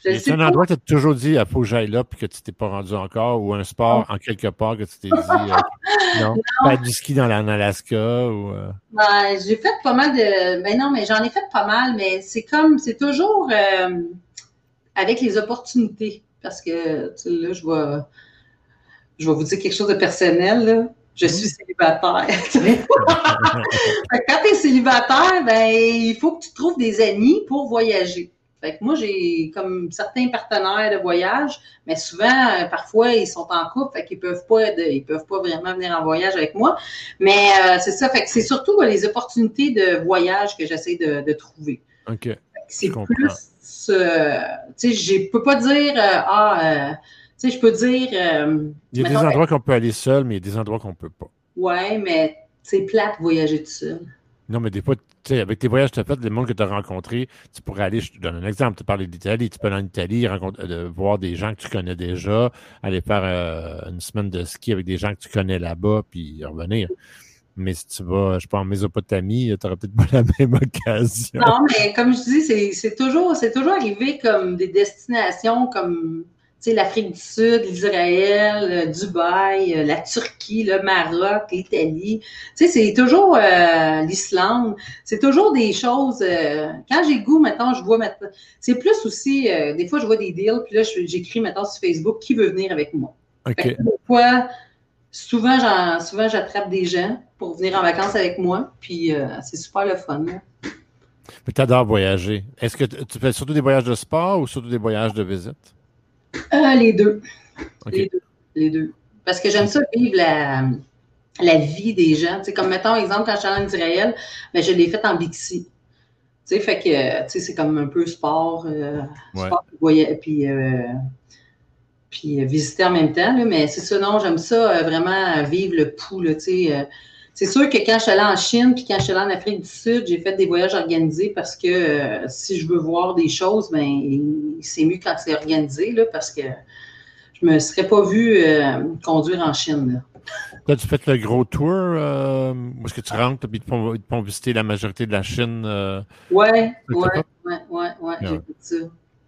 C'est un endroit que tu as toujours dit, il faut que j'aille là, puis que tu t'es pas rendu encore, ou un sport en quelque part que tu t'es dit, euh, <laughs> non, pas du ski dans l'Alaska, ou... Euh... Ben, j'ai fait pas mal de... Ben non, mais j'en ai fait pas mal, mais c'est comme, c'est toujours euh, avec les opportunités, parce que, là, je vois je vais vous dire quelque chose de personnel, là. Je suis célibataire. <laughs> quand tu es célibataire, ben, il faut que tu trouves des amis pour voyager. Fait que moi, j'ai comme certains partenaires de voyage, mais souvent, euh, parfois, ils sont en couple, fait qu'ils peuvent pas, ils peuvent pas vraiment venir en voyage avec moi. Mais euh, c'est ça, fait que c'est surtout les opportunités de voyage que j'essaie de, trouver. OK. C'est plus, euh, tu sais, je peux pas dire, ah, tu sais, je peux dire. Euh, il y a des endroits qu'on peut aller seul, mais il y a des endroits qu'on ne peut pas. Oui, mais c'est plate voyager tout seul. Non, mais des fois, tu sais, avec tes voyages que tu as fait, les monde que tu as rencontrés, tu pourrais aller, je te donne un exemple, tu parlais d'Italie, tu peux aller en Italie, euh, voir des gens que tu connais déjà, aller faire euh, une semaine de ski avec des gens que tu connais là-bas, puis revenir. Mais si tu vas, je sais pas, en Mésopotamie, tu n'auras peut-être pas <laughs> la même occasion. Non, mais comme je dis, c'est toujours, toujours arrivé comme des destinations comme l'Afrique du Sud, l'Israël, euh, Dubaï, euh, la Turquie, le Maroc, l'Italie. Tu sais, c'est toujours euh, l'Islande. C'est toujours des choses. quand j'ai goût, maintenant, je vois maintenant. C'est plus aussi, des fois, je vois des deals, puis là, j'écris maintenant sur Facebook qui veut venir avec moi. OK. Fois, souvent, souvent, j'attrape des gens pour venir en vacances avec moi, puis c'est super le fun. Mais tu adores voyager. Est-ce que tu fais surtout des voyages de sport ou surtout des voyages de visite? Euh, les deux. Les deux. Parce que j'aime ça vivre la, la vie des gens. Comme mettons, exemple, quand je suis en Israël, ben, je l'ai fait en Bixi. Tu sais, fait que, c'est comme un peu sport, euh, sport puis, euh, puis visiter en même temps. Là, mais c'est ça, non, j'aime ça, vraiment vivre le pouls, c'est sûr que quand je suis allée en Chine puis quand je suis allée en Afrique du Sud, j'ai fait des voyages organisés parce que euh, si je veux voir des choses, ben c'est mieux quand c'est organisé là, parce que je me serais pas vu euh, conduire en Chine. Là. As-tu fait le gros tour euh, où est-ce que tu rentres et ils te font, visiter la majorité de la Chine? Oui, ouais, ouais, ouais, ouais, ouais, j'ai fait ça.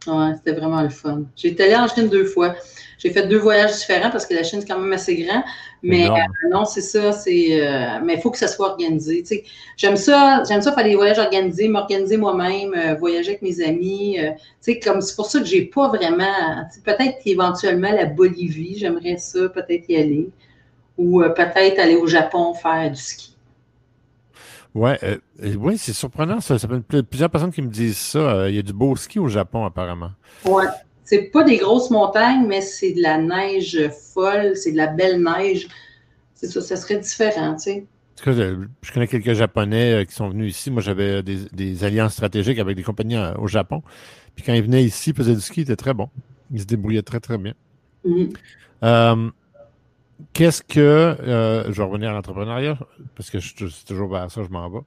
Ouais, c'était vraiment le fun. J'ai été allée en Chine deux fois. J'ai fait deux voyages différents parce que la Chine, c'est quand même assez grand. Mais euh, non, c'est ça, c'est. Euh, mais il faut que ça soit organisé. j'aime ça, j'aime ça faire des voyages organisés, m'organiser moi-même, euh, voyager avec mes amis. comme c'est pour ça que j'ai pas vraiment. Peut-être éventuellement la Bolivie, j'aimerais ça, peut-être y aller. Ou peut-être aller au Japon faire du ski. Ouais, oui, c'est surprenant. Ça, ça plusieurs personnes qui me disent ça. Il y a du beau ski au Japon, apparemment. Ouais. C'est pas des grosses montagnes, mais c'est de la neige folle, c'est de la belle neige. C'est ça, ça serait différent, tu sais. je connais quelques Japonais qui sont venus ici. Moi, j'avais des, alliances stratégiques avec des compagnies au Japon. Puis quand ils venaient ici, ils faisaient du ski, ils étaient très bons. Ils se débrouillaient très, très bien. Mm-hmm. Qu'est-ce que. je vais revenir à l'entrepreneuriat, parce que c'est toujours vers ça je m'en vais.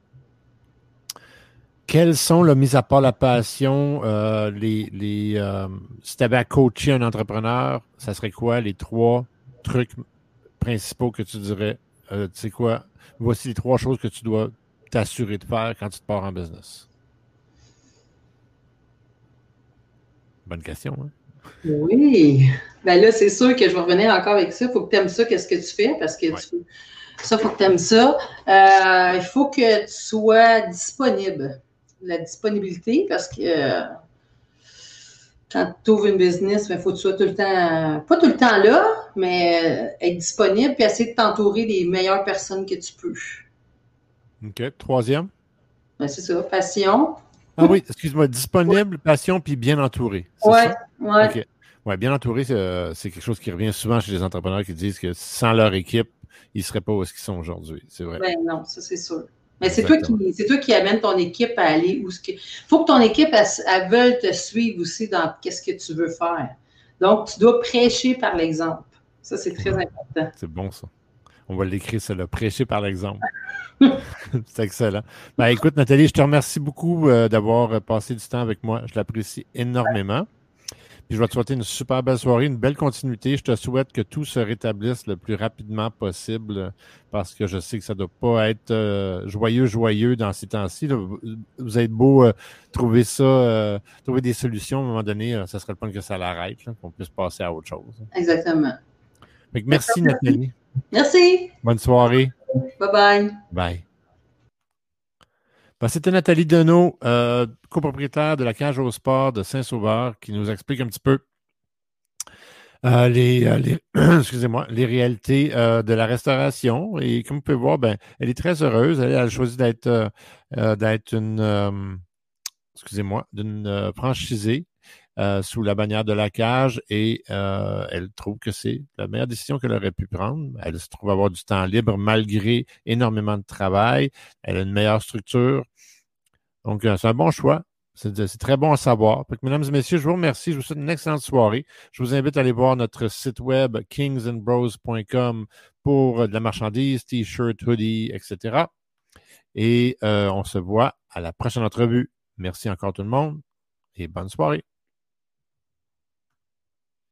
Quels sont, là, mis à part la passion, euh, les, les euh, si tu avais à coacher un entrepreneur, ça serait quoi les trois trucs principaux que tu dirais? Euh, tu sais quoi? Voici les trois choses que tu dois t'assurer de faire quand tu te pars en business? Bonne question, hein? Oui. Ben là, c'est sûr que je vais revenir encore avec ça. Il faut que tu aimes ça, qu'est-ce que tu fais, parce que ça, il faut que tu aimes ça. il faut que tu sois disponible la disponibilité parce que euh, quand tu ouvres une business, il faut que tu sois tout le temps, pas tout le temps là, mais euh, être disponible et essayer de t'entourer des meilleures personnes que tu peux. OK. Troisième? Ben, c'est ça, passion. Ah oui, excuse-moi, disponible, passion, puis bien entouré. Oui, oui. Ouais, bien entouré, euh, c'est quelque chose qui revient souvent chez les entrepreneurs qui disent que sans leur équipe, ils ne seraient pas où ils sont aujourd'hui. C'est vrai. Ben non, ça c'est sûr. Mais c'est toi, toi qui amène ton équipe à aller où ce que. faut que ton équipe, elle, veuille te suivre aussi dans qu'est-ce que tu veux faire. Donc, tu dois prêcher par l'exemple. Ça, c'est très important. C'est bon, ça. On va l'écrire, ça, le prêcher par l'exemple. <laughs> <laughs> c'est excellent. Ben, écoute, Nathalie, je te remercie beaucoup euh, d'avoir passé du temps avec moi. Je l'apprécie énormément. Puis je vais te souhaiter une super belle soirée, une belle continuité. Je te souhaite que tout se rétablisse le plus rapidement possible parce que je sais que ça ne doit pas être euh, joyeux, joyeux dans ces temps-ci. Vous êtes beau euh, trouver ça, euh, trouver des solutions. À un moment donné, ça serait le point que ça l'arrête, qu'on puisse passer à autre chose. Exactement. merci, Nathalie. Merci. Bonne soirée. Bye bye. Bye. Ben, c'était Nathalie Deneau, euh, copropriétaire de la cage au sport de Saint-Sauveur, qui nous explique un petit peu euh, les, euh, <clears throat> excusez-moi, les réalités de la restauration. Et comme vous pouvez voir, ben, elle est très heureuse. Elle, a choisi d'être d'être une excusez-moi, d'une franchisée sous la bannière de la cage et elle trouve que c'est la meilleure décision qu'elle aurait pu prendre. Elle se trouve avoir du temps libre malgré énormément de travail. Elle a une meilleure structure. Donc, euh, c'est un bon choix. C'est très bon à savoir. mesdames et messieurs, je vous remercie. Je vous souhaite une excellente soirée. Je vous invite à aller voir notre site web kingsandbros.com pour de la marchandise, t-shirt, hoodie, etc. Et euh, on se voit à la prochaine entrevue. Merci encore tout le monde et bonne soirée.